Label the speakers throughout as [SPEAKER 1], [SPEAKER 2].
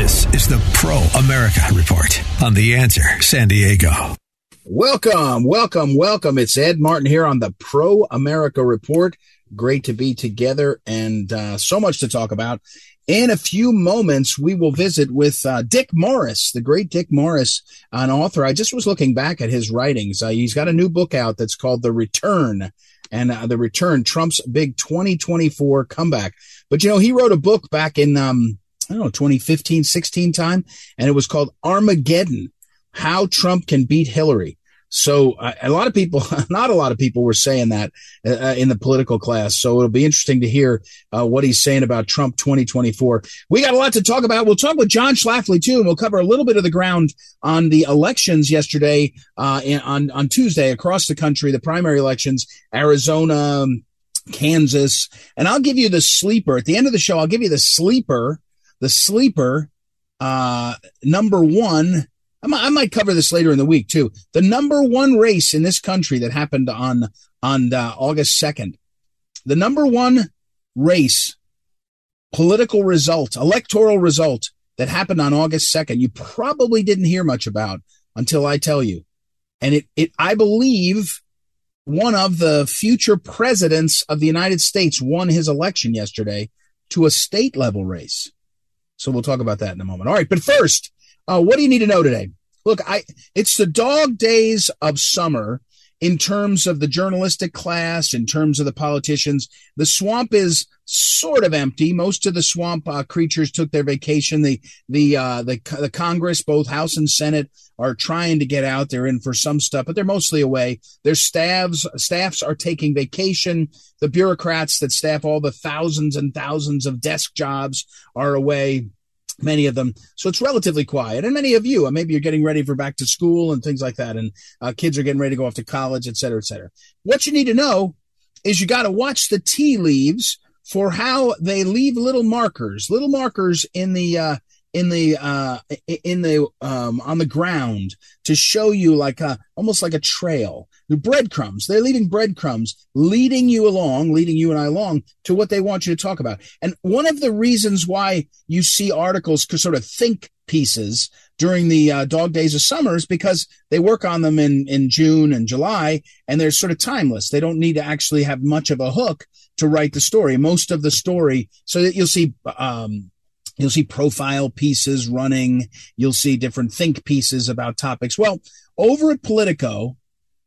[SPEAKER 1] This is the Pro America Report on The Answer San Diego.
[SPEAKER 2] Welcome, welcome, welcome. It's Ed Martin here on the Pro America Report. Great to be together and uh, so much to talk about. In a few moments, we will visit with uh, Dick Morris, the great Dick Morris, an author. I just was looking back at his writings. Uh, he's got a new book out that's called The Return and uh, The Return, Trump's big 2024 comeback. But you know, he wrote a book back in, um, I don't know, 2015, 16 time, and it was called Armageddon, How Trump Can Beat Hillary. So uh, a lot of people, not a lot of people were saying that uh, uh, in the political class. So it'll be interesting to hear uh, what he's saying about Trump 2024. We got a lot to talk about. We'll talk with John Schlafly too, and we'll cover a little bit of the ground on the elections yesterday, uh, in, on, on Tuesday across the country, the primary elections, Arizona, Kansas. And I'll give you the sleeper at the end of the show. I'll give you the sleeper the sleeper, uh, number one. I might, I might cover this later in the week too. The number one race in this country that happened on on uh, August second. The number one race, political result, electoral result that happened on August second. You probably didn't hear much about until I tell you, and it it I believe one of the future presidents of the United States won his election yesterday to a state level race. So we'll talk about that in a moment. All right, but first, uh, what do you need to know today? Look, I it's the dog days of summer in terms of the journalistic class, in terms of the politicians. The swamp is sort of empty. Most of the swamp uh, creatures took their vacation. The the uh, the the Congress, both House and Senate, are trying to get out. They're in for some stuff, but they're mostly away. Their staffs staffs are taking vacation. The bureaucrats that staff all the thousands and thousands of desk jobs are away many of them. So it's relatively quiet. And many of you, uh, maybe you're getting ready for back to school and things like that. And uh, kids are getting ready to go off to college, et cetera, et cetera. What you need to know is you got to watch the tea leaves for how they leave little markers, little markers in the, uh, in the uh in the um on the ground to show you like a almost like a trail the breadcrumbs they're leaving breadcrumbs leading you along leading you and i along to what they want you to talk about and one of the reasons why you see articles sort of think pieces during the uh, dog days of summer is because they work on them in in june and july and they're sort of timeless they don't need to actually have much of a hook to write the story most of the story so that you'll see um You'll see profile pieces running. You'll see different think pieces about topics. Well, over at Politico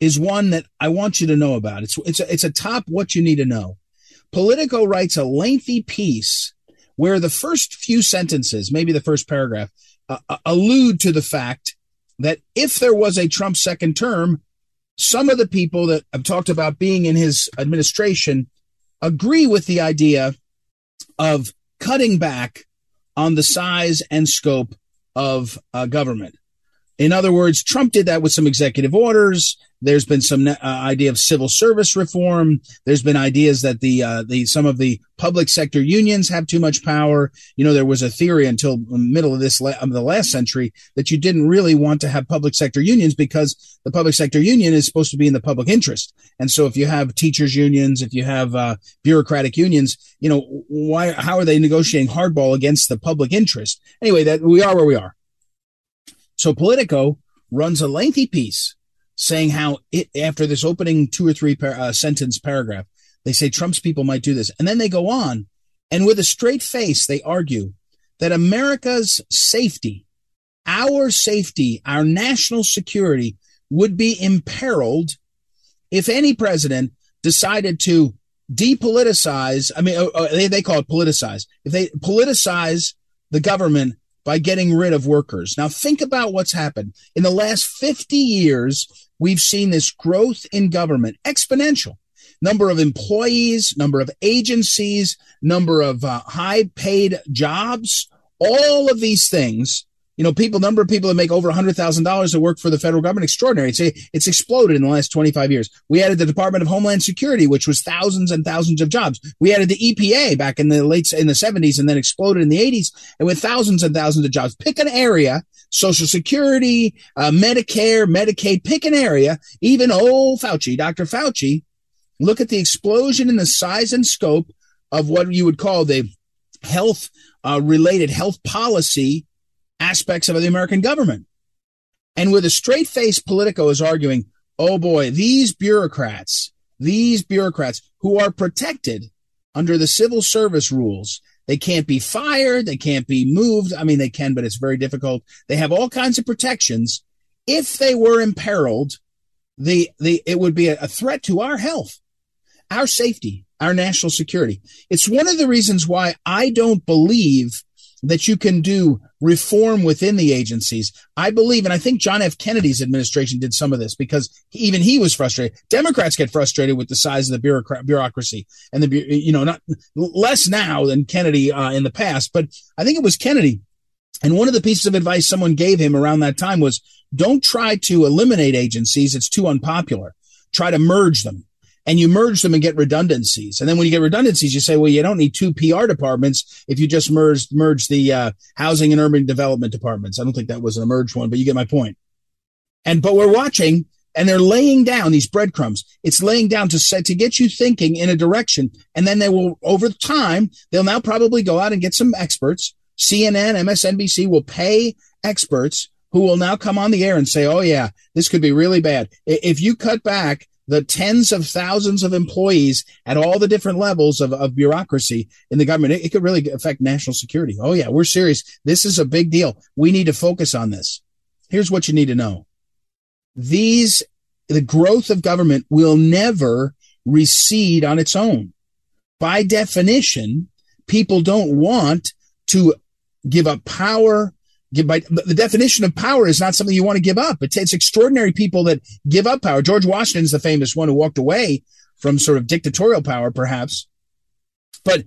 [SPEAKER 2] is one that I want you to know about. It's, it's, a, it's a top what you need to know. Politico writes a lengthy piece where the first few sentences, maybe the first paragraph, uh, uh allude to the fact that if there was a Trump second term, some of the people that have talked about being in his administration agree with the idea of cutting back on the size and scope of uh, government. In other words, Trump did that with some executive orders. There's been some uh, idea of civil service reform. There's been ideas that the uh, the some of the public sector unions have too much power. You know, there was a theory until the middle of this la- of the last century that you didn't really want to have public sector unions because the public sector union is supposed to be in the public interest. And so, if you have teachers unions, if you have uh, bureaucratic unions, you know, why? How are they negotiating hardball against the public interest? Anyway, that we are where we are. So Politico runs a lengthy piece saying how it, after this opening two or three par- uh, sentence paragraph, they say Trump's people might do this. And then they go on and with a straight face, they argue that America's safety, our safety, our national security would be imperiled if any president decided to depoliticize. I mean, uh, uh, they, they call it politicize. If they politicize the government by getting rid of workers. Now think about what's happened. In the last 50 years, we've seen this growth in government exponential. Number of employees, number of agencies, number of uh, high paid jobs all of these things you know, people, number of people that make over $100,000 that work for the federal government, extraordinary. It's, it's exploded in the last 25 years. We added the Department of Homeland Security, which was thousands and thousands of jobs. We added the EPA back in the late, in the 70s and then exploded in the 80s and with thousands and thousands of jobs. Pick an area, Social Security, uh, Medicare, Medicaid, pick an area, even old Fauci, Dr. Fauci, look at the explosion in the size and scope of what you would call the health uh, related health policy aspects of the American government. And with a straight face, Politico is arguing, oh boy, these bureaucrats, these bureaucrats who are protected under the civil service rules, they can't be fired, they can't be moved. I mean, they can, but it's very difficult. They have all kinds of protections. If they were imperiled, the, the, it would be a, threat to our health, our safety, our national security. It's one of the reasons why I don't believe that you can do reform within the agencies. I believe, and I think John F. Kennedy's administration did some of this because even he was frustrated. Democrats get frustrated with the size of the bureaucrat, bureaucracy and the, you know, not less now than Kennedy uh, in the past, but I think it was Kennedy. And one of the pieces of advice someone gave him around that time was don't try to eliminate agencies. It's too unpopular. Try to merge them and you merge them and get redundancies. And then when you get redundancies, you say, well, you don't need two PR departments if you just merge merge the uh, housing and urban development departments. I don't think that was an emerged one, but you get my point. And but we're watching and they're laying down these breadcrumbs. It's laying down to set to get you thinking in a direction, and then they will over time they'll now probably go out and get some experts. CNN, MSNBC will pay experts who will now come on the air and say, "Oh yeah, this could be really bad. If you cut back the tens of thousands of employees at all the different levels of, of bureaucracy in the government, it, it could really affect national security. Oh, yeah, we're serious. This is a big deal. We need to focus on this. Here's what you need to know. These, the growth of government will never recede on its own. By definition, people don't want to give up power, by the definition of power is not something you want to give up. It's, it's extraordinary people that give up power. George Washington's the famous one who walked away from sort of dictatorial power, perhaps. But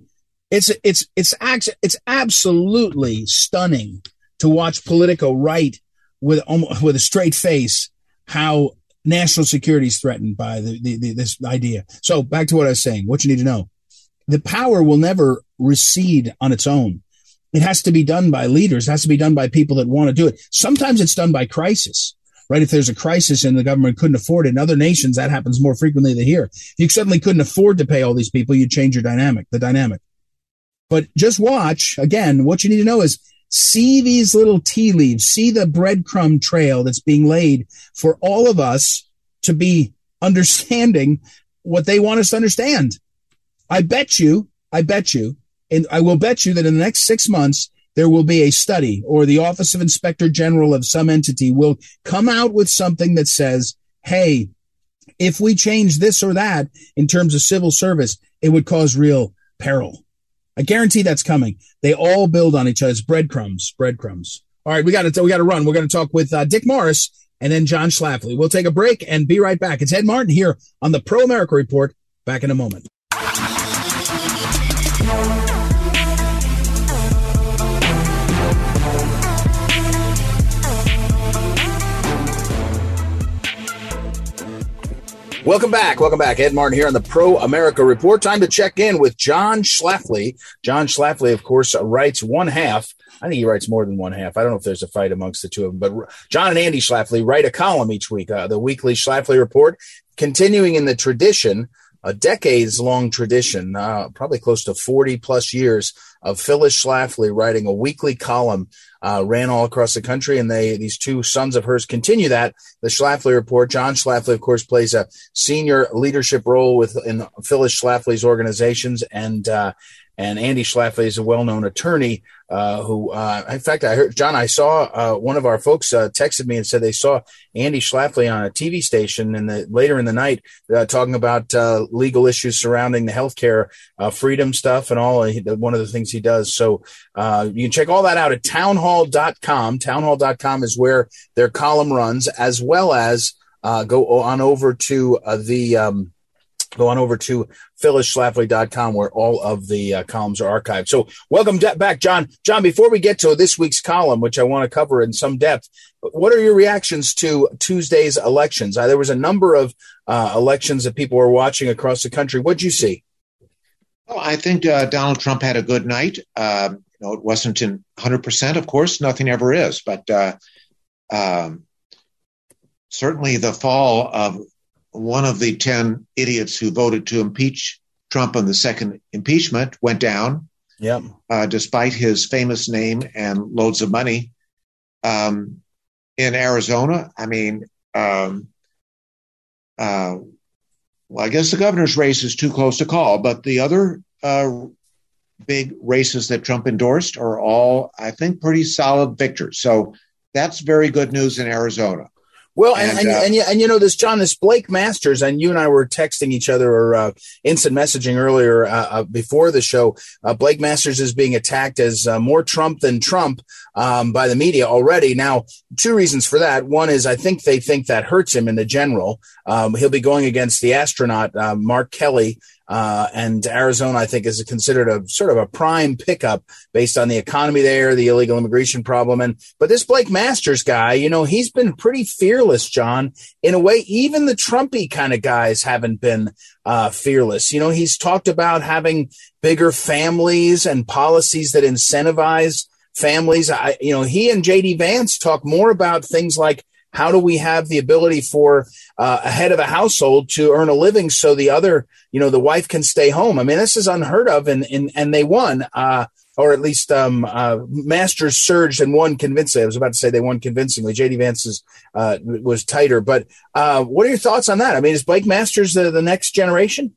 [SPEAKER 2] it's it's it's it's absolutely stunning to watch Politico write with um, with a straight face how national security is threatened by the, the, the, this idea. So back to what I was saying. What you need to know: the power will never recede on its own. It has to be done by leaders. It has to be done by people that want to do it. Sometimes it's done by crisis, right? If there's a crisis and the government couldn't afford it in other nations, that happens more frequently than here. If you suddenly couldn't afford to pay all these people, you'd change your dynamic, the dynamic. But just watch again. What you need to know is see these little tea leaves, see the breadcrumb trail that's being laid for all of us to be understanding what they want us to understand. I bet you, I bet you and I will bet you that in the next six months, there will be a study or the Office of Inspector General of some entity will come out with something that says, Hey, if we change this or that in terms of civil service, it would cause real peril. I guarantee that's coming. They all build on each other's breadcrumbs, breadcrumbs. All right. We got to, we got to run. We're going to talk with uh, Dick Morris and then John Schlafly. We'll take a break and be right back. It's Ed Martin here on the Pro America Report. Back in a moment. Welcome back. Welcome back. Ed Martin here on the Pro America Report. Time to check in with John Schlafly. John Schlafly, of course, writes one half. I think he writes more than one half. I don't know if there's a fight amongst the two of them, but John and Andy Schlafly write a column each week, uh, the weekly Schlafly Report, continuing in the tradition a decades long tradition, uh, probably close to 40 plus years of Phyllis Schlafly writing a weekly column, uh, ran all across the country. And they, these two sons of hers continue that. The Schlafly report. John Schlafly, of course, plays a senior leadership role within Phyllis Schlafly's organizations. And, uh, and Andy Schlafly is a well-known attorney uh, who, uh, in fact, I heard John. I saw uh, one of our folks uh, texted me and said they saw Andy Schlafly on a TV station the later in the night uh, talking about uh, legal issues surrounding the healthcare uh freedom stuff and all. One of the things he does. So uh you can check all that out at townhall.com. Townhall.com is where their column runs, as well as uh go on over to the. Um, go on over to phyllisschlafly.com where all of the uh, columns are archived. So welcome back, John. John, before we get to this week's column, which I want to cover in some depth, what are your reactions to Tuesday's elections? Uh, there was a number of uh, elections that people were watching across the country. What'd you see?
[SPEAKER 3] Well, I think uh, Donald Trump had a good night. Um, you know, it wasn't in 100%, of course, nothing ever is, but uh, um, certainly the fall of one of the 10 idiots who voted to impeach Trump on the second impeachment went down.
[SPEAKER 2] Yep.
[SPEAKER 3] Uh, despite his famous name and loads of money. Um, in Arizona, I mean, um, uh, well, I guess the governor's race is too close to call, but the other uh, big races that Trump endorsed are all, I think, pretty solid victors. So that's very good news in Arizona.
[SPEAKER 2] Well, and and, and, uh, and, and, you know this, John, this Blake Masters, and you and I were texting each other or uh, instant messaging earlier uh, uh before the show. Uh, Blake Masters is being attacked as uh, more Trump than Trump um, by the media already. Now, two reasons for that. One is I think they think that hurts him in the general. Um, he'll be going against the astronaut Mark Kelly, uh, and Arizona, I think, is considered a sort of a prime pickup based on the economy there, the illegal immigration problem. And, but this Blake Masters guy, you know, he's been pretty fearless, John, in a way. Even the Trumpy kind of guys haven't been, uh, fearless. You know, he's talked about having bigger families and policies that incentivize families. I, you know, he and JD Vance talk more about things like how do we have the ability for uh, a head of a household to earn a living so the other, you know, the wife can stay home? I mean, this is unheard of, and and, and they won. Uh, or at least um, uh, Masters surged and won convincingly. I was about to say they won convincingly. JD Vance's uh, was tighter, but uh, what are your thoughts on that? I mean, is Blake Masters the, the next generation?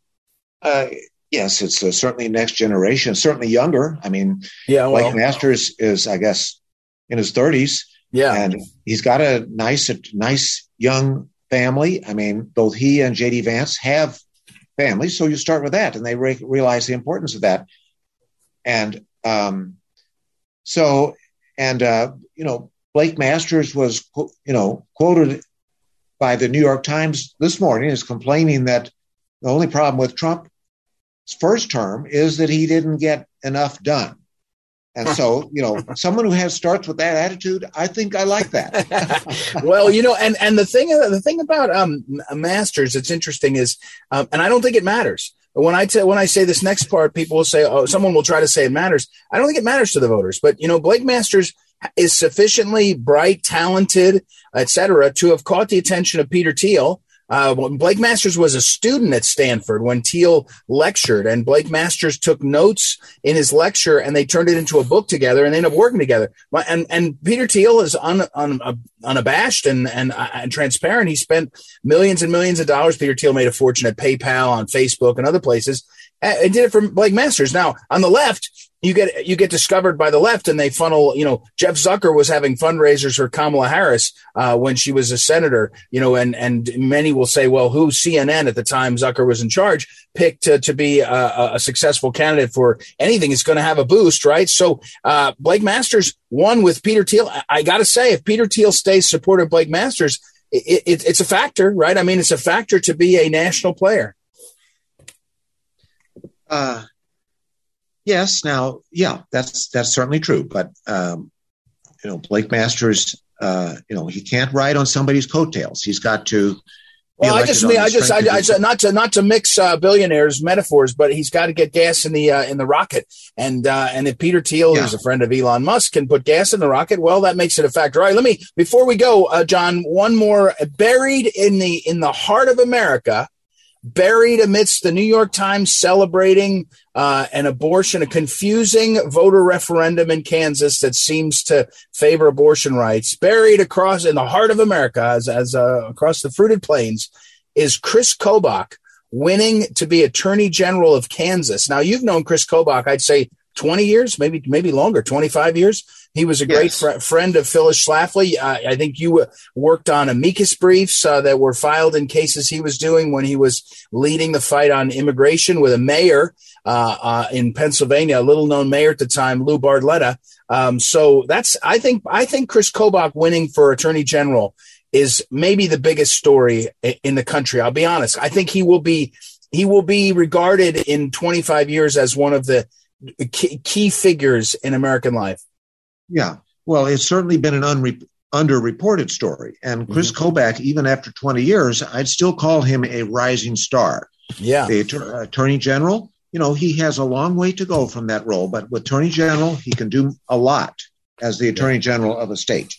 [SPEAKER 3] Uh, yes, it's uh, certainly next generation. Certainly younger. I mean, yeah, well, Blake Masters is, I guess, in his thirties.
[SPEAKER 2] Yeah.
[SPEAKER 3] And he's got a nice, a nice young family. I mean, both he and JD Vance have families. So you start with that and they re- realize the importance of that. And um, so, and, uh, you know, Blake Masters was, you know, quoted by the New York Times this morning as complaining that the only problem with Trump's first term is that he didn't get enough done. And so, you know, someone who has starts with that attitude, I think I like that.
[SPEAKER 2] well, you know, and and the thing the thing about um masters, it's interesting is, um, and I don't think it matters. When I when I say this next part, people will say, "Oh, someone will try to say it matters." I don't think it matters to the voters, but you know, Blake Masters is sufficiently bright, talented, etc., to have caught the attention of Peter Thiel uh, Blake Masters was a student at Stanford when Thiel lectured, and Blake Masters took notes in his lecture, and they turned it into a book together, and they ended up working together. And and Peter Thiel is un, un, uh, unabashed and, and uh, and transparent. He spent millions and millions of dollars. Peter Thiel made a fortune at PayPal, on Facebook, and other places. And did it for Blake Masters. Now on the left, you get you get discovered by the left and they funnel you know jeff zucker was having fundraisers for kamala harris uh, when she was a senator you know and and many will say well who? Cnn at the time zucker was in charge picked to, to be a, a successful candidate for anything. Is going to have a boost right? So uh, blake masters won with peter thiel. I gotta say if peter thiel stays supportive of blake masters it, it, it's a factor right? I mean it's a factor to be a national player.
[SPEAKER 3] Uh Yes. Now, yeah, that's that's certainly true. But um, you know, Blake Masters, uh, you know, he can't ride on somebody's coattails. He's got to.
[SPEAKER 2] Well, I just mean, I just, I, I, not to not to mix uh, billionaires metaphors, but he's got to get gas in the uh, in the rocket, and uh, and if Peter Thiel, yeah. who's a friend of Elon Musk, can put gas in the rocket, well, that makes it a factor. All right, let me before we go, uh, John, one more buried in the in the heart of America buried amidst the New York Times celebrating uh, an abortion, a confusing voter referendum in Kansas that seems to favor abortion rights, buried across in the heart of America, as, as uh, across the fruited plains, is Kris Kobach winning to be Attorney General of Kansas. Now, you've known Kris Kobach, I'd say 20 years, maybe maybe longer, 25 years. He was a great fr- friend of Phyllis Schlafly. Uh, I think you uh, worked on amicus briefs uh, that were filed in cases he was doing when he was leading the fight on immigration with a mayor uh, uh, in Pennsylvania, a little known mayor at the time, Lou Barletta. Um, so that's I think I think Kris Kobach winning for Attorney General is maybe the biggest story in the country. I'll be honest. I think he will be he will be regarded in 25 years as one of the key, key figures in American life.
[SPEAKER 3] Yeah. Well, it's certainly been an unre- underreported story. And Kris mm-hmm. Kobach, even after 20 years, I'd still call him a rising star.
[SPEAKER 2] Yeah.
[SPEAKER 3] The att- Attorney General, you know, he has a long way to go from that role, but with Attorney General, he can do a lot as the Attorney General of a state.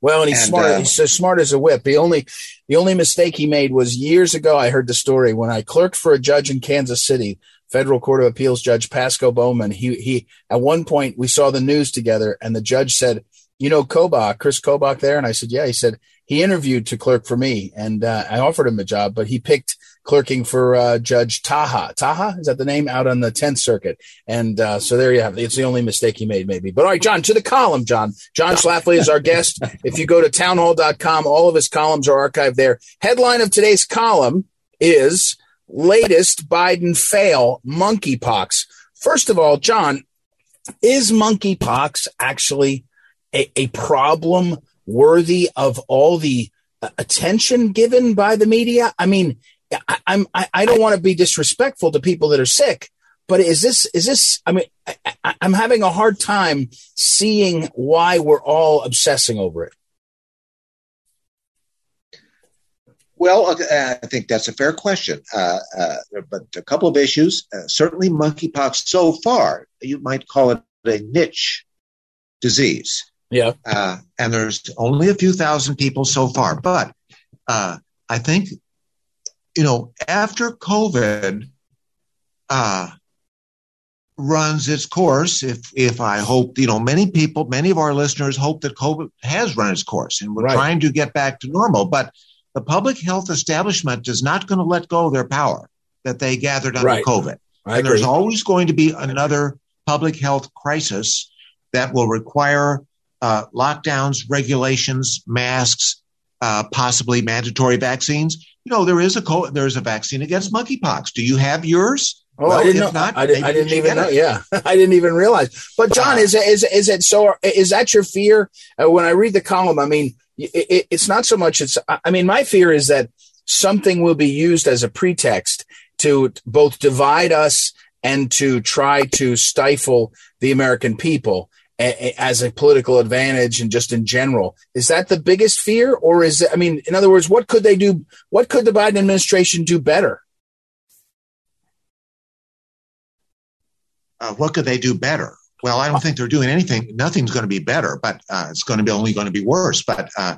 [SPEAKER 2] Well, and he's and, smart. Uh, he's as smart as a whip. The only, the only mistake he made was years ago. I heard the story when I clerked for a judge in Kansas City, federal court of appeals judge Pasco Bowman. He, he, at one point we saw the news together and the judge said, you know, Kobach, Kris Kobach there. And I said, yeah, he said he interviewed to clerk for me and uh, I offered him a job, but he picked clerking for uh, Judge Tacha. Tacha is that the name out on the 10th Circuit? And uh, so there you have it. It's the only mistake he made, maybe. But all right, John, to the column, John. John Schlafly is our guest. If you go to townhall.com, all of his columns are archived there. Headline of today's column is latest Biden fail monkeypox. First of all, John, is monkeypox actually a, a problem worthy of all the uh, attention given by the media? I mean, I, I'm I, I don't want to be disrespectful to people that are sick, but is this is this? I mean, I, I'm having a hard time seeing why we're all obsessing over it.
[SPEAKER 3] Well, uh, I think that's a fair question. Uh, uh, but a couple of issues. Uh, certainly, monkeypox so far, you might call it a niche disease.
[SPEAKER 2] Yeah.
[SPEAKER 3] Uh, and there's only a few thousand people so far. But uh, I think you know, after COVID uh, runs its course, if if I hope, you know, many people, many of our listeners hope that COVID has run its course, and we're right. trying to get back to normal. But the public health establishment is not going to let go of their power that they gathered under right. COVID. I and agree. there's always going to be another public health crisis that will require uh, lockdowns, regulations, masks, uh, possibly mandatory vaccines you know, there is a co- there is a vaccine against monkeypox. Do you have yours?
[SPEAKER 2] Oh, well, I didn't know. Not, I, did, I didn't even know. It. Yeah, I didn't even realize. But John, is it, is is it so? Is that your fear? Uh, when I read the column, I mean, it, it, it's not so much. It's. I mean, my fear is that something will be used as a pretext to both divide us and to try to stifle the American people as a political advantage and just in general. Is that the biggest fear? Or is it, I mean, in other words, what could they do? What could the Biden administration do better?
[SPEAKER 3] Uh, what could they do better? Well, I don't think they're doing anything. Nothing's going to be better, but uh, it's going to be only going to be worse. But uh,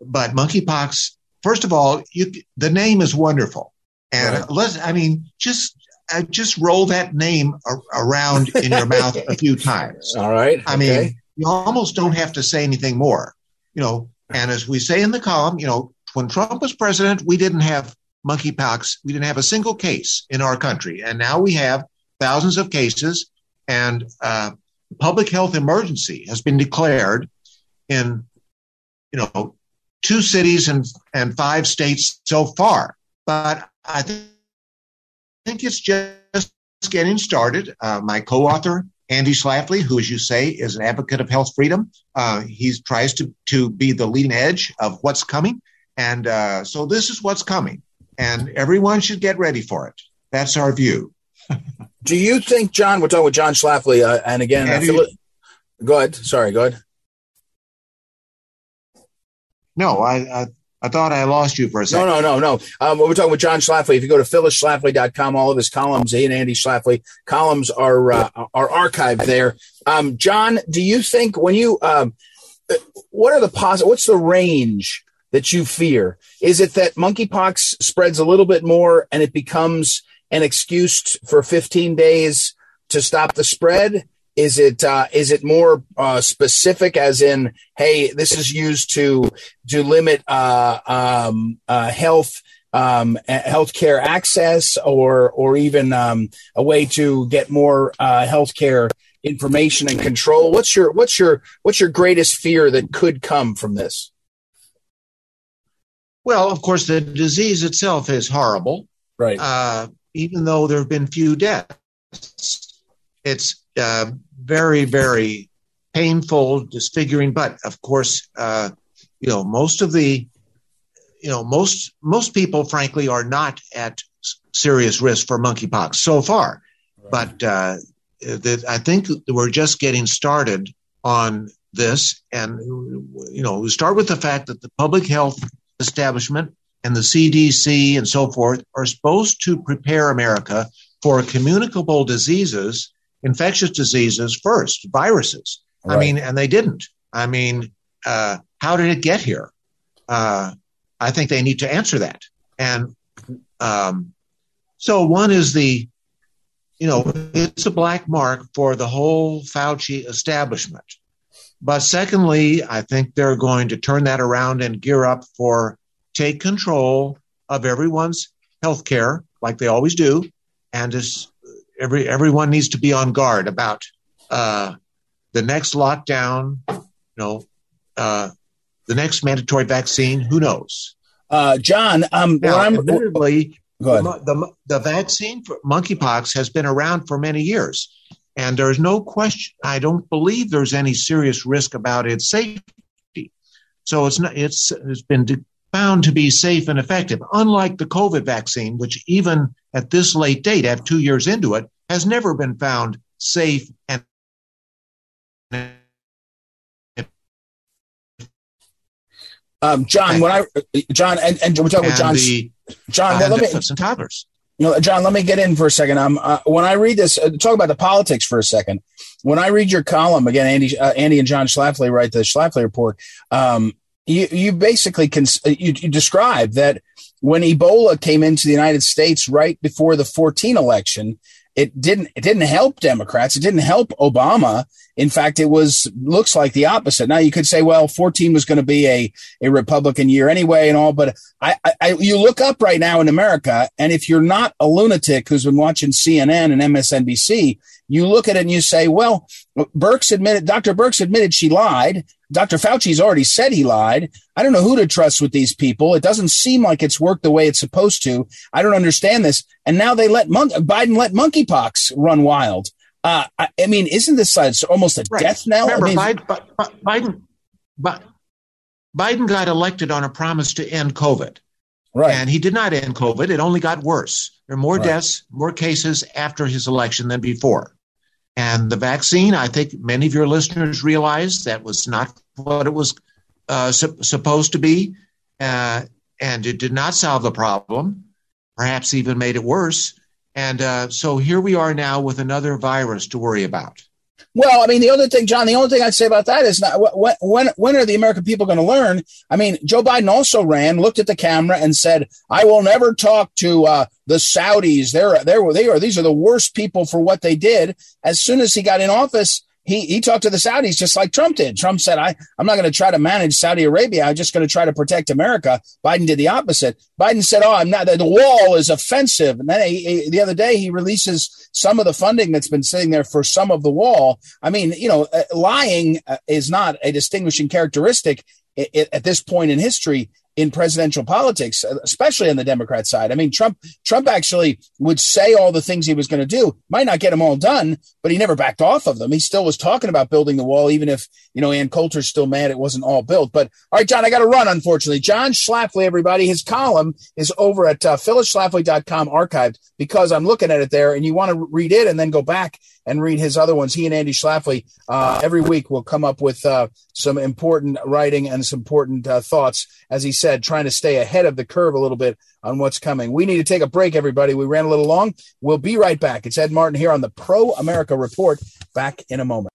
[SPEAKER 3] but monkeypox. First of all, you, the name is wonderful, and right. let's. I mean, just uh, just roll that name around in your mouth a few times.
[SPEAKER 2] All right.
[SPEAKER 3] I okay. mean, you almost don't have to say anything more, you know. And as we say in the column, you know, when Trump was president, we didn't have monkeypox. We didn't have a single case in our country, and now we have thousands of cases. And uh, public health emergency has been declared in, you know, two cities and and five states so far. But I think think it's just getting started. Uh, my co-author, Andy Schlafly, who, as you say, is an advocate of health freedom, uh, he tries to, to be the leading edge of what's coming. And uh, so this is what's coming. And everyone should get ready for it. That's our view.
[SPEAKER 2] Do you think, John, we're talking with John Schlafly, uh, and again, Andy, go ahead. Sorry, go ahead.
[SPEAKER 3] No, I, I I thought I lost you for a second.
[SPEAKER 2] No, no, no, no. Um, we're talking with John Schlafly. If you go to phyllisschlafly.com, all of his columns, he and Andy Schlafly columns are uh, are archived there. Um, John, do you think when you um, what are the pos- What's the range that you fear? Is it that monkeypox spreads a little bit more and it becomes an excuse for 15 days to stop the spread? Is it uh, is it more uh, specific, as in, hey, this is used to to limit uh, um, uh, health um, healthcare access, or or even um, a way to get more uh, healthcare information and control? What's your what's your what's your greatest fear that could come from this?
[SPEAKER 3] Well, of course, the disease itself is horrible,
[SPEAKER 2] right?
[SPEAKER 3] Uh, even though there have been few deaths, it's uh, very, very painful, disfiguring. But of course, uh, you know, most of the, you know, most most people, frankly, are not at serious risk for monkeypox so far. Right. But uh, the, I think we're just getting started on this. And, you know, we start with the fact that the public health establishment and the CDC and so forth are supposed to prepare America for communicable diseases, infectious diseases first, viruses. Right. I mean, and they didn't. I mean, uh, how did it get here? Uh, I think they need to answer that. And um, so one is the, you know, it's a black mark for the whole Fauci establishment. But secondly, I think they're going to turn that around and gear up for take control of everyone's health care like they always do. And every, everyone needs to be on guard about uh, the next lockdown, you know, uh, the next mandatory vaccine, who knows?
[SPEAKER 2] Uh, John, um,
[SPEAKER 3] now, I'm, admittedly, the, the, the vaccine for monkeypox has been around for many years. And there's no question, I don't believe there's any serious risk about its safety. So it's not, it's, it's been found to be safe and effective, unlike the COVID vaccine, which even at this late date, at two years into it, has never been found safe and
[SPEAKER 2] um, John, when I John and, and we're talking with John. The, John, well, let me
[SPEAKER 3] and toddlers.
[SPEAKER 2] You know, John, let me get in for a second. Um, uh, when I read this, uh, talk about the politics for a second. When I read your column again, Andy, uh, Andy and John Schlafly write the Schlafly report. Um, you, you basically can uh, you, you describe that when Ebola came into the United States right before the 14 election, it didn't it didn't help Democrats. It didn't help Obama. In fact, it was looks like the opposite. Now you could say, well, 14 was going to be a, a Republican year anyway and all, but I, I, you look up right now in America, and if you're not a lunatic who's been watching CNN and MSNBC, you look at it and you say, well, Birx admitted, Dr. Birx admitted she lied. Dr. Fauci's already said he lied. I don't know who to trust with these people. It doesn't seem like it's worked the way it's supposed to. I don't understand this. And now they let mon- Biden let monkeypox run wild. Uh, I, I, mean, isn't this almost a right. death knell?
[SPEAKER 3] Remember,
[SPEAKER 2] I mean,
[SPEAKER 3] Biden, Biden, Biden got elected on a promise to end COVID.
[SPEAKER 2] Right.
[SPEAKER 3] And he did not end COVID. It only got worse. There are more right. deaths, more cases after his election than before. And the vaccine, I think many of your listeners realize that was not what it was uh, su- supposed to be. Uh, and it did not solve the problem, perhaps even made it worse. And uh, so here we are now with another virus to worry about.
[SPEAKER 2] Well, I mean, the other thing, John, the only thing I'd say about that is not when when, when are the American people going to learn? I mean, Joe Biden also ran, looked at the camera, and said, "I will never talk to uh, the Saudis. They're they're they are these are the worst people for what they did." As soon as he got in office, he, he talked to the Saudis just like Trump did. Trump said, I, I'm not going to try to manage Saudi Arabia. I'm just going to try to protect America. Biden did the opposite. Biden said, Oh, I'm not, the, the wall is offensive. And then he, he, the other day, he releases some of the funding that's been sitting there for some of the wall. I mean, you know, uh, lying uh, is not a distinguishing characteristic at this point in history in presidential politics, especially on the Democrat side. I mean, Trump Trump actually would say all the things he was going to do. Might not get them all done, but he never backed off of them. He still was talking about building the wall, even if you know Ann Coulter's still mad it wasn't all built. But all right, John, I got to run. Unfortunately, John Schlafly, everybody, his column is over at uh, phyllisschlafly.com archived because I'm looking at it there, and you want to read it and then go back and read his other ones. He and Andy Schlafly uh, every week will come up with uh, some important writing and some important uh, thoughts, as he said, trying to stay ahead of the curve a little bit on what's coming. We need to take a break, everybody. We ran a little long. We'll be right back. It's Ed Martin here on the Pro America Report. Back in a moment.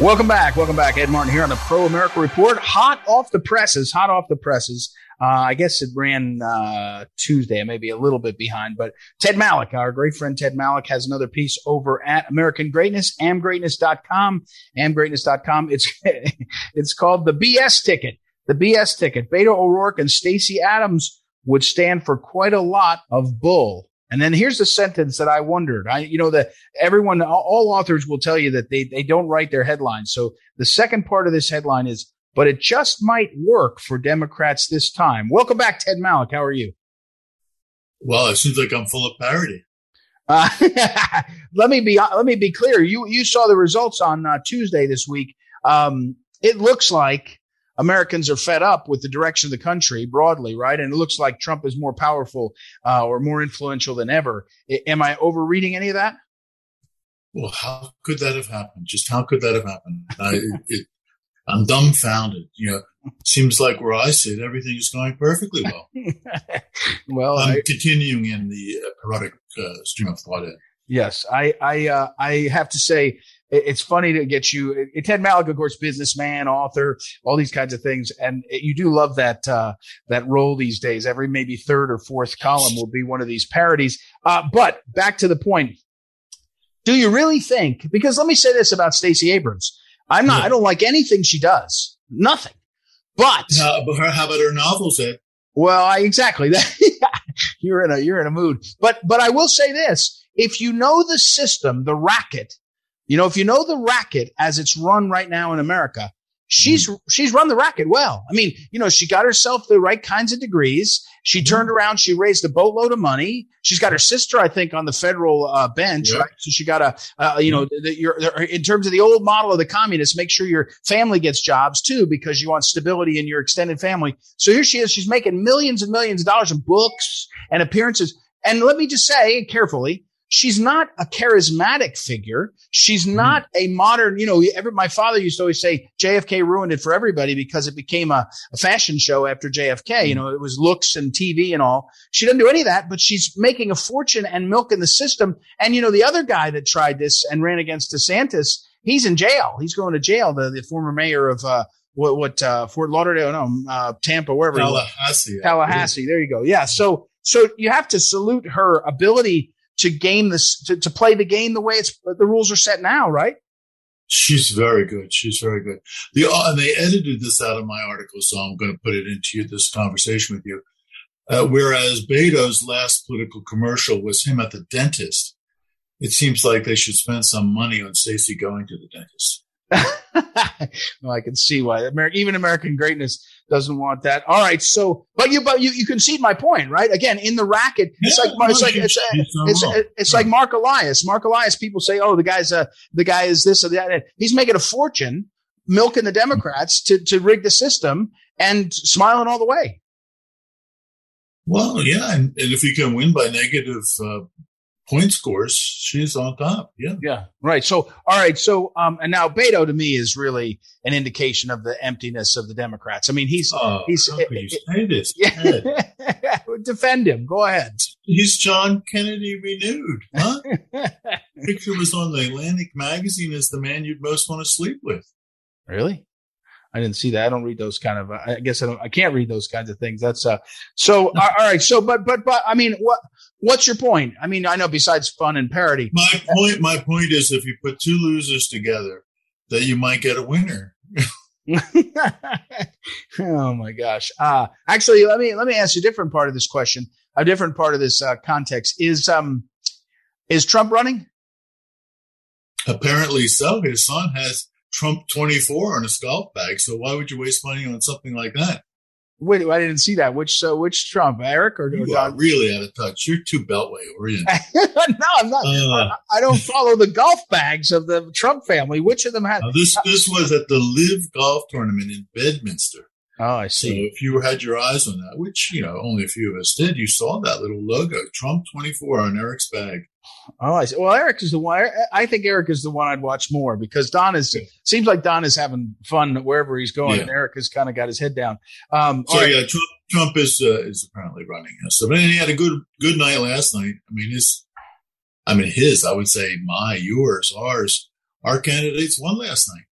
[SPEAKER 2] Welcome back. Welcome back. Ed Martin here on the Pro America Report. Hot off the presses. Hot off the presses. Uh, I guess it ran uh, Tuesday, maybe a little bit behind. But Ted Malloch, our great friend Ted Malloch, has another piece over at American Greatness, amgreatness.com. Amgreatness.com. It's it's called the BS ticket. The BS ticket. Beto O'Rourke and Stacey Abrams would stand for quite a lot of bull. And then here's the sentence that I wondered. I, you know, that everyone, all authors will tell you that they, they don't write their headlines. So the second part of this headline is, but it just might work for Democrats this time. Welcome back, Ted Malloch. How are you?
[SPEAKER 4] Well, it seems like I'm full of parody.
[SPEAKER 2] Uh, let me be let me be clear. You you saw the results on uh, Tuesday this week. Um, it looks like Americans are fed up with the direction of the country broadly, right? And it looks like Trump is more powerful uh, or more influential than ever. I, am I overreading any of that?
[SPEAKER 4] Well, how could that have happened? Just how could that have happened? I, it, I'm dumbfounded. You know, seems like where I sit, everything is going perfectly well.
[SPEAKER 2] well,
[SPEAKER 4] I'm
[SPEAKER 2] I,
[SPEAKER 4] continuing in the erotic uh, stream of thought.
[SPEAKER 2] Yes, I I uh, I have to say it's funny to get you. Ted Malloch, of course, businessman, author, all these kinds of things, and you do love that uh, that role these days. Every maybe third or fourth column will be one of these parodies. Uh, but back to the point: Do you really think? Because let me say this about Stacey Abrams: I'm not. Yeah. I don't like anything she does. Nothing. But
[SPEAKER 4] how, how about her novels? Ed?
[SPEAKER 2] Well, I, exactly. you're in a you're in a mood. But but I will say this: if you know the system, the racket, you know, if you know the racket as it's run right now in America, she's mm-hmm. she's run the racket well. I mean, you know, she got herself the right kinds of degrees. She mm-hmm. turned around. She raised a boatload of money. She's got her sister, I think, on the federal uh, bench, right? So she got a, uh, you know, the, your, in terms of the old model of the communists, make sure your family gets jobs too, because you want stability in your extended family. So here she is. She's making millions and millions of dollars in books and appearances. And let me just say carefully, she's not a charismatic figure. She's mm-hmm. not mm. a modern, you know, every, my father used to always say JFK ruined it for everybody because it became a, a fashion show after JFK. Mm. You know, it was looks and TV and all. She doesn't do any of that, but she's making a fortune and milking the system. And, you know, the other guy that tried this and ran against DeSantis, he's in jail. He's going to jail. The, the former mayor of, uh, what, what, uh, Fort Lauderdale, no, uh, Tampa, wherever.
[SPEAKER 4] Tallahassee.
[SPEAKER 2] Tallahassee. There you go. Yeah. So, so you have to salute her ability to game this to, to play the game the way it's the rules are set now, right?
[SPEAKER 4] She's very good. She's very good. The uh, and they edited this out of my article, so I'm going to put it into this conversation with you. Uh, whereas Beto's last political commercial was him at the dentist. It seems like they should spend some money on Stacey going to the dentist.
[SPEAKER 2] well, I can see why. even American greatness doesn't want that. All right. So, but you, but you, you concede my point, right? Again, in the racket, it's yeah, like, no, it's like, it's, it's, it's, it's like Marc Elias. Marc Elias, people say, oh, the guy's a, the guy is this or that. He's making a fortune milking the Democrats to, to rig the system and smiling all the way.
[SPEAKER 4] Well, yeah. And, and if you can win by negative, uh, point scores, she's on top. Yeah.
[SPEAKER 2] Yeah. Right. So, all right. So, um, and now Beto to me is really an indication of the emptiness of the Democrats. I mean, he's,
[SPEAKER 4] oh,
[SPEAKER 2] he's,
[SPEAKER 4] you say this?
[SPEAKER 2] Yeah. Defend him. Go ahead.
[SPEAKER 4] He's John Kennedy renewed. Huh? Picture was on the Atlantic magazine as the man you'd most want to sleep with.
[SPEAKER 2] Really? I didn't see that. I don't read those kind of. Uh, I guess I don't. I can't read those kinds of things. That's uh. So all right. So but but but I mean, what what's your point? I mean, I know besides fun and parody.
[SPEAKER 4] My point. My point is, if you put two losers together, that you might get a winner.
[SPEAKER 2] oh my gosh. Uh actually, let me let me ask you a different part of this question. A different part of this uh, context is um is Trump running?
[SPEAKER 4] Apparently so. His son has Trump 24 on a golf bag. So why would you waste money on something like that?
[SPEAKER 2] Wait, I didn't see that. Which uh, which Trump, Eric or,
[SPEAKER 4] you are really out of touch? You're too Beltway oriented.
[SPEAKER 2] no, I'm not. Uh, I don't follow the golf bags of the Trump family. Which of them had
[SPEAKER 4] this? This was at the LIV Golf Tournament in Bedminster.
[SPEAKER 2] Oh, I see.
[SPEAKER 4] So if you had your eyes on that, which you know only a few of us did, you saw that little logo, Trump 24 on Eric's bag.
[SPEAKER 2] Oh, I see. Well, Eric is the one. I think Eric is the one I'd watch more because Don is seems like Don is having fun wherever he's going, yeah. and Eric has kind of got his head down. Um,
[SPEAKER 4] so right. yeah, Trump, Trump is uh, is apparently running. So, but he had a good good night last night. I mean, his, I mean his. I would say my, yours, ours, our candidates won last night.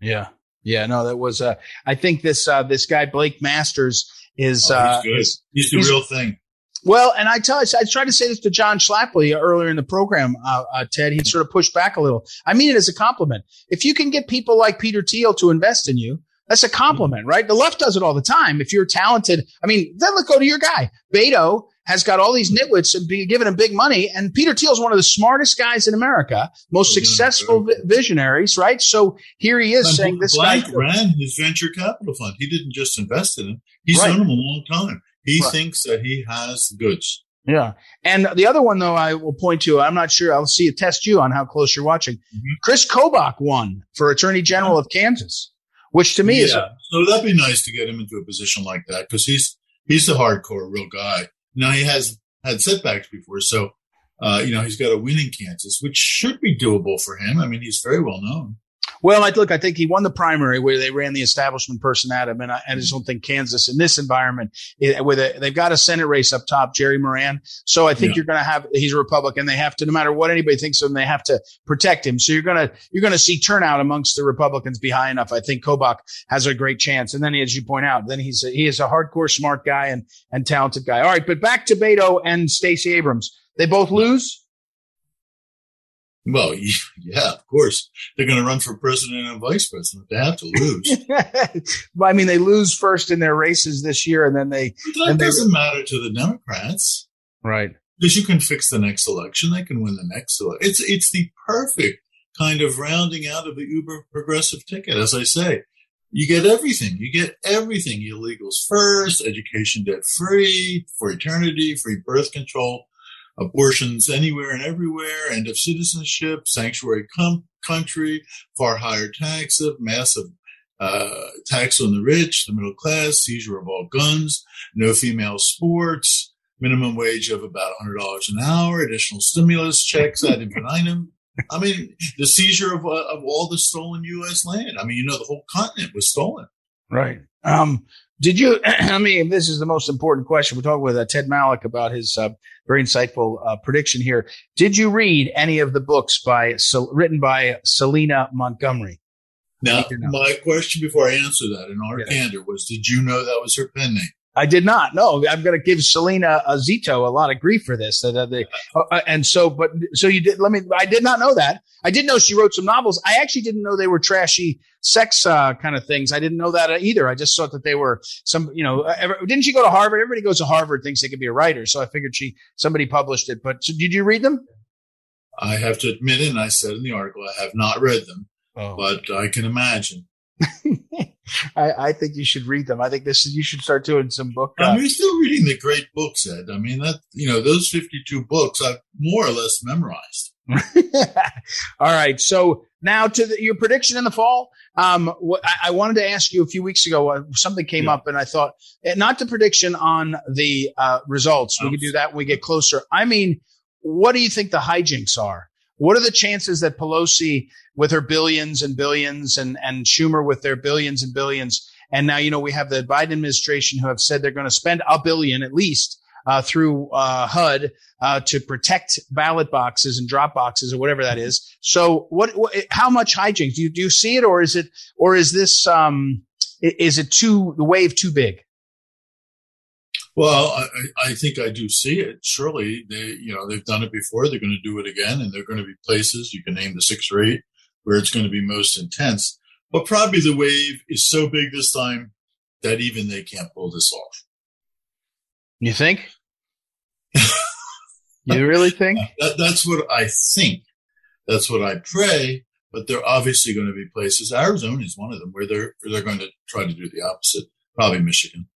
[SPEAKER 2] Yeah, yeah. No, that was. Uh, I think this uh, this guy Blake Masters is.
[SPEAKER 4] Oh,
[SPEAKER 2] he's,
[SPEAKER 4] uh. Is, he's the he's, real thing.
[SPEAKER 2] Well, and I tell you, I tried to say this to John Schlafly earlier in the program, uh, uh, Ted. He sort of pushed back a little. I mean it as a compliment. If you can get people like Peter Thiel to invest in you, that's a compliment, right? The left does it all the time. If you're talented, I mean, then let's go to your guy. Beto has got all these nitwits and be giving him big money. And Peter Thiel is one of the smartest guys in America, most successful vi- visionaries, right? So here he is saying this
[SPEAKER 4] Black
[SPEAKER 2] guy
[SPEAKER 4] ran his venture capital fund. He didn't just invest in him. He's right. known him a long time. He right. thinks that he has goods.
[SPEAKER 2] Yeah. And the other one, though, I will point to, I'm not sure, I'll see, test you on how close you're watching. Mm-hmm. Kris Kobach won for Attorney General of Kansas, which to me yeah. is.
[SPEAKER 4] so that'd be nice to get him into a position like that because he's, he's a hardcore real guy. Now he has had setbacks before. So, uh, you know, he's got a win in Kansas, which should be doable for him. I mean, he's very well known.
[SPEAKER 2] Well, I look, I think he won the primary where they ran the establishment person at him, and I, I just don't think Kansas in this environment, it, with a, they've got a Senate race up top, Jerry Moran. So I think yeah. you're going to have he's a Republican. They have to, no matter what anybody thinks of him, they have to protect him. So you're going to you're going to see turnout amongst the Republicans be high enough. I think Kobach has a great chance. And then, as you point out, then he's a, he is a hardcore smart guy and and talented guy. All right, but back to Beto and Stacey Abrams. They both lose.
[SPEAKER 4] Well, yeah, of course. They're going to run for president and vice president. They have to lose.
[SPEAKER 2] well, I mean, they lose first in their races this year, and then they.
[SPEAKER 4] But that doesn't matter to the Democrats,
[SPEAKER 2] right?
[SPEAKER 4] Because you can fix the next election. They can win the next election. It's it's the perfect kind of rounding out of the uber progressive ticket. As I say, you get everything. You get everything. Illegals first, education debt free for eternity, free birth control abortions anywhere and everywhere, end of citizenship, sanctuary com- country, far higher taxes, massive uh, tax on the rich, the middle class, seizure of all guns, no female sports, minimum wage of about $100 an hour, additional stimulus checks ad infinitum. I mean, the seizure of, uh, of all the stolen U.S. land. I mean, you know, the whole continent was stolen.
[SPEAKER 2] Right. Um, did you? I mean, this is the most important question. We're talking with uh, Ted Malloch about his uh, very insightful uh, prediction here. Did you read any of the books by written by Selena Montgomery?
[SPEAKER 4] Now, my question before I answer that in our yeah. candor was: Did you know that was her pen name?
[SPEAKER 2] I did not. No, I'm going to give Selena Zito a lot of grief for this. Uh, uh, and so, but so you did. Let me. I did not know that. I did know she wrote some novels. I actually didn't know they were trashy sex uh, kind of things. I didn't know that either. I just thought that they were some. You know, ever, didn't she go to Harvard? Everybody goes to Harvard, thinks they could be a writer. So I figured she somebody published it. But so did you read them?
[SPEAKER 4] I have to admit, and I said in the article, I have not read them, oh. but I can imagine.
[SPEAKER 2] I, I, think you should read them. I think this is, you should start doing some book.
[SPEAKER 4] Uh, I'm still reading the great books, Ed. I mean, that, you know, those 52 books I've more or less memorized.
[SPEAKER 2] All right. So now to the, your prediction in the fall. Um, what, I, I, wanted to ask you a few weeks ago, uh, something came yeah. up and I thought eh, not the prediction on the, uh, results. We oh. can do that when we get closer. I mean, what do you think the hijinks are? What are the chances that Pelosi, with her billions and billions, and, and Schumer with their billions and billions, and now, you know, we have the Biden administration who have said they're going to spend a billion at least uh, through uh, HUD uh, to protect ballot boxes and drop boxes or whatever that is. So, what, what how much hijinks do you do you see it, or is it, or is this um, is it too the wave too big?
[SPEAKER 4] Well, I, I, think I do see it. Surely they, you know, they've done it before. They're going to do it again, and there are going to be places you can name the six or eight where it's going to be most intense. But probably the wave is so big this time that even they can't pull this off.
[SPEAKER 2] You think? you really think?
[SPEAKER 4] That, that's what I think. That's what I pray. But there are obviously going to be places. Arizona is one of them where they're they're going to try to do the opposite. Probably Michigan.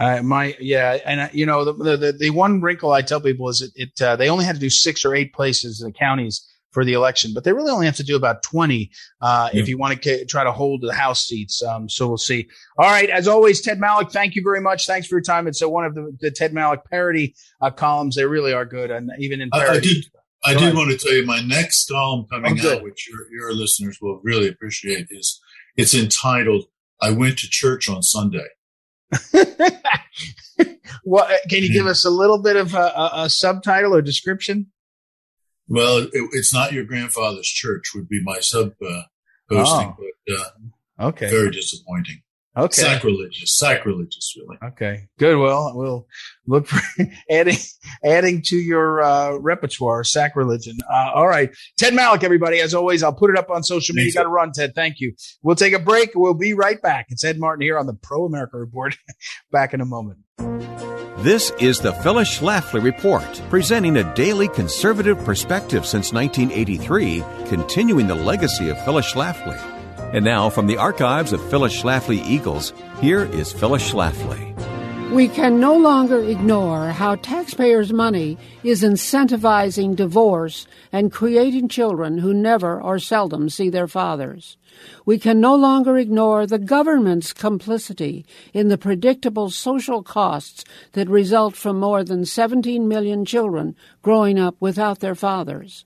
[SPEAKER 2] Uh, my yeah, and uh, you know the, the the one wrinkle I tell people is it, it uh, they only had to do six or eight places in the counties for the election, but they really only have to do about twenty uh, yeah. if you want to try to hold the House seats. Um, so we'll see. All right, as always, Ted Malloch, thank you very much. Thanks for your time. It's uh, one of the, the Ted Malloch parody uh, columns. They really are good, and even in parody.
[SPEAKER 4] I, I did. I did want to tell you my next column coming oh, out, which your, your listeners will really appreciate, is it's entitled "I Went to Church on Sunday."
[SPEAKER 2] well, uh, can you give us a little bit of a, a, a subtitle or description?
[SPEAKER 4] Well, it, it's not your grandfather's church would be my sub uh, posting, oh. but uh,
[SPEAKER 2] okay,
[SPEAKER 4] very disappointing.
[SPEAKER 2] Okay.
[SPEAKER 4] Sacrilegious, sacrilegious, really.
[SPEAKER 2] Okay. Good. Well, we'll look for adding, adding to your, uh, repertoire, sacrilegion. Uh, all right. Ted Malloch, everybody. As always, I'll put it up on social media. You got to run, Ted. Thank you. We'll take a break. We'll be right back. It's Ed Martin here on the Pro America Report. back in a moment.
[SPEAKER 5] This is the Phyllis Schlafly Report, presenting a daily conservative perspective since 1983, continuing the legacy of Phyllis Schlafly. And now, from the archives of Phyllis Schlafly Eagles, here is Phyllis Schlafly.
[SPEAKER 6] We can no longer ignore how taxpayers' money is incentivizing divorce and creating children who never or seldom see their fathers. We can no longer ignore the government's complicity in the predictable social costs that result from more than 17 million children growing up without their fathers.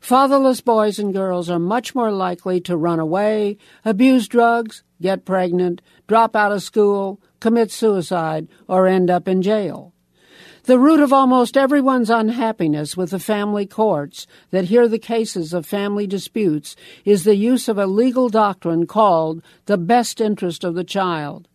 [SPEAKER 6] Fatherless boys and girls are much more likely to run away, abuse drugs, get pregnant, drop out of school, commit suicide, or end up in jail. The root of almost everyone's unhappiness with the family courts that hear the cases of family disputes is the use of a legal doctrine called the best interest of the child.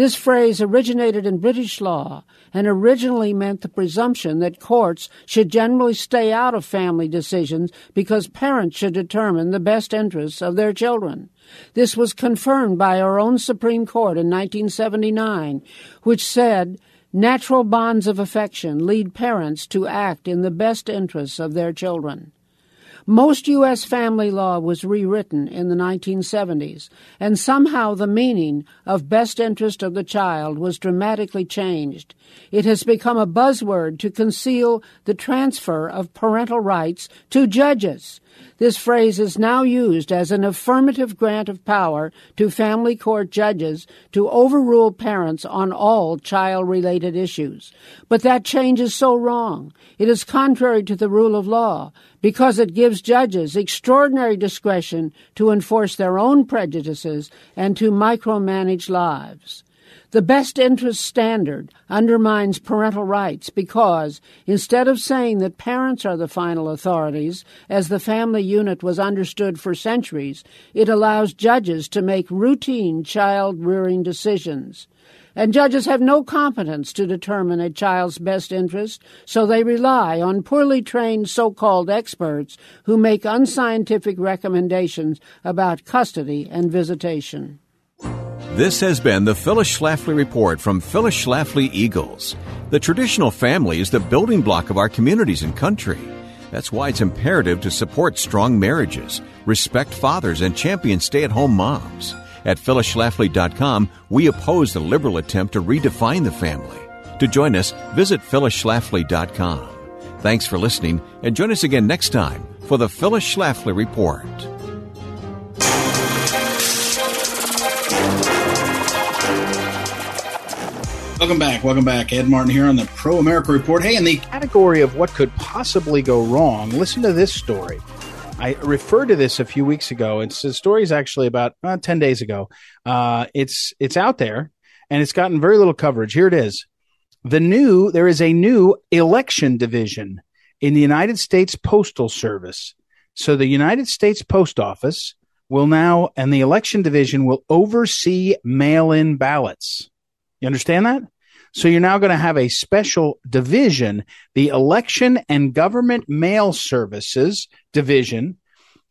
[SPEAKER 6] This phrase originated in British law and originally meant the presumption that courts should generally stay out of family decisions because parents should determine the best interests of their children. This was confirmed by our own Supreme Court in 1979, which said natural bonds of affection lead parents to act in the best interests of their children. Most U.S. family law was rewritten in the 1970s, and somehow the meaning of best interest of the child was dramatically changed. It has become a buzzword to conceal the transfer of parental rights to judges. This phrase is now used as an affirmative grant of power to family court judges to overrule parents on all child related issues. But that change is so wrong. It is contrary to the rule of law because it gives judges extraordinary discretion to enforce their own prejudices and to micromanage lives. The best interest standard undermines parental rights because instead of saying that parents are the final authorities, as the family unit was understood for centuries, it allows judges to make routine child rearing decisions. And judges have no competence to determine a child's best interest, so they rely on poorly trained so called experts who make unscientific recommendations about custody and visitation.
[SPEAKER 5] This has been the Phyllis Schlafly Report from Phyllis Schlafly Eagles. The traditional family is the building block of our communities and country. That's why it's imperative to support strong marriages, respect fathers, and champion stay at home moms. At phyllisschlafly.com, we oppose the liberal attempt to redefine the family. To join us, visit phyllisschlafly.com. Thanks for listening, and join us again next time for the Phyllis Schlafly Report.
[SPEAKER 2] Welcome back. Welcome back. Ed Martin here on the Pro America Report. Hey, in the category of what could possibly go wrong, listen to this story. I referred to this a few weeks ago. It's the story is actually about uh, ten days ago. Uh, it's it's out there and it's gotten very little coverage. Here it is. The new there is a new election division in the United States Postal Service. So the United States Post Office will now and the election division will oversee mail-in ballots. You understand that? So you're now going to have a special division, the Election and Government Mail Services Division,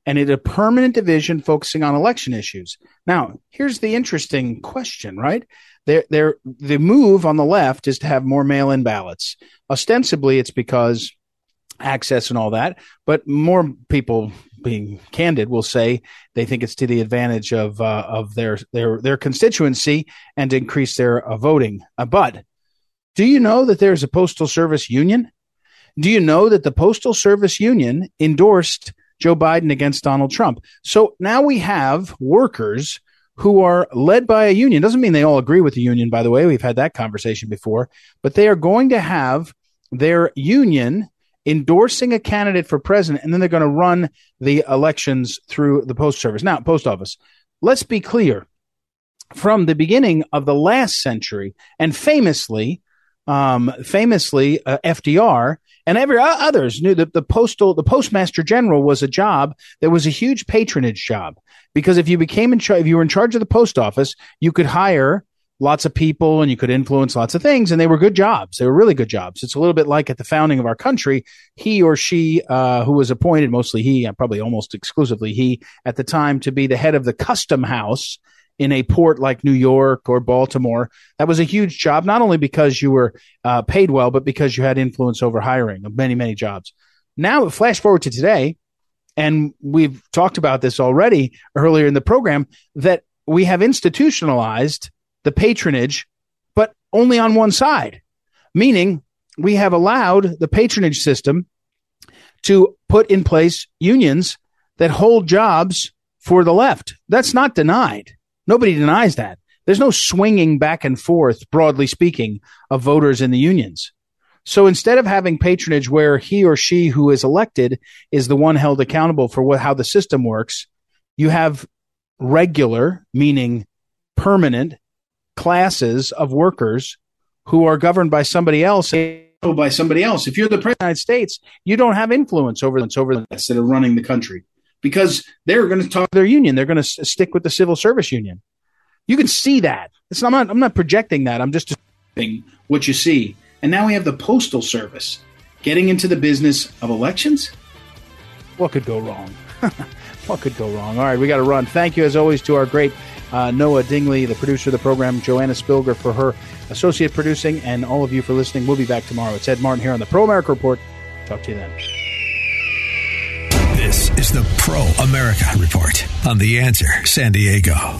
[SPEAKER 2] and it a permanent division focusing on election issues. Now, here's the interesting question, right? There, there, the move on the left is to have more mail-in ballots. Ostensibly, it's because access and all that, but more people being candid, will say they think it's to the advantage of uh, of their their their constituency and increase their uh, voting. Uh, but do you know that there's a postal service union? Do you know that the postal service union endorsed Joe Biden against Donald Trump? So now we have workers who are led by a union. Doesn't mean they all agree with the union, by the way. We've had that conversation before, but they are going to have their union endorsing a candidate for president, and then they're going to run the elections through the post service. Now, post office. Let's be clear. From the beginning of the last century, and famously, um, famously, uh, FDR and every uh, others knew that the postal, the postmaster general was a job that was a huge patronage job because if you became in charge, if you were in charge of the post office, you could hire lots of people and you could influence lots of things and they were good jobs. They were really good jobs. It's a little bit like at the founding of our country he or she uh, who was appointed mostly he uh, probably almost exclusively he at the time to be the head of the custom house in a port like new york or baltimore that was a huge job not only because you were uh, paid well but because you had influence over hiring of many many jobs. Now flash forward to today and we've talked about this already earlier in the program that we have institutionalized the patronage, but only on one side, meaning we have allowed the patronage system to put in place unions that hold jobs for the left. That's not denied. Nobody denies that. There's no swinging back and forth, broadly speaking, of voters in the unions. So instead of having patronage where he or she who is elected is the one held accountable for what, how the system works, you have regular, meaning permanent classes of workers who are governed by somebody else oh, by somebody else. If you're the president of the United States, you don't have influence over over the that are running the country because they're going to talk to their union. They're going to stick with the civil service union. You can see that. It's, I'm not. I'm not projecting that. I'm just what you see. And now we have the postal service getting into the business of elections. What could go wrong? what could go wrong? All right, we got to run. Thank you as always to our great uh, Noah Dingley, the producer of the program, Joanna Spilger for her associate producing, and all of you for listening. We'll be back tomorrow. It's Ed Martin here on the Pro America Report. Talk to you then.
[SPEAKER 1] This is the Pro America Report on The Answer San Diego.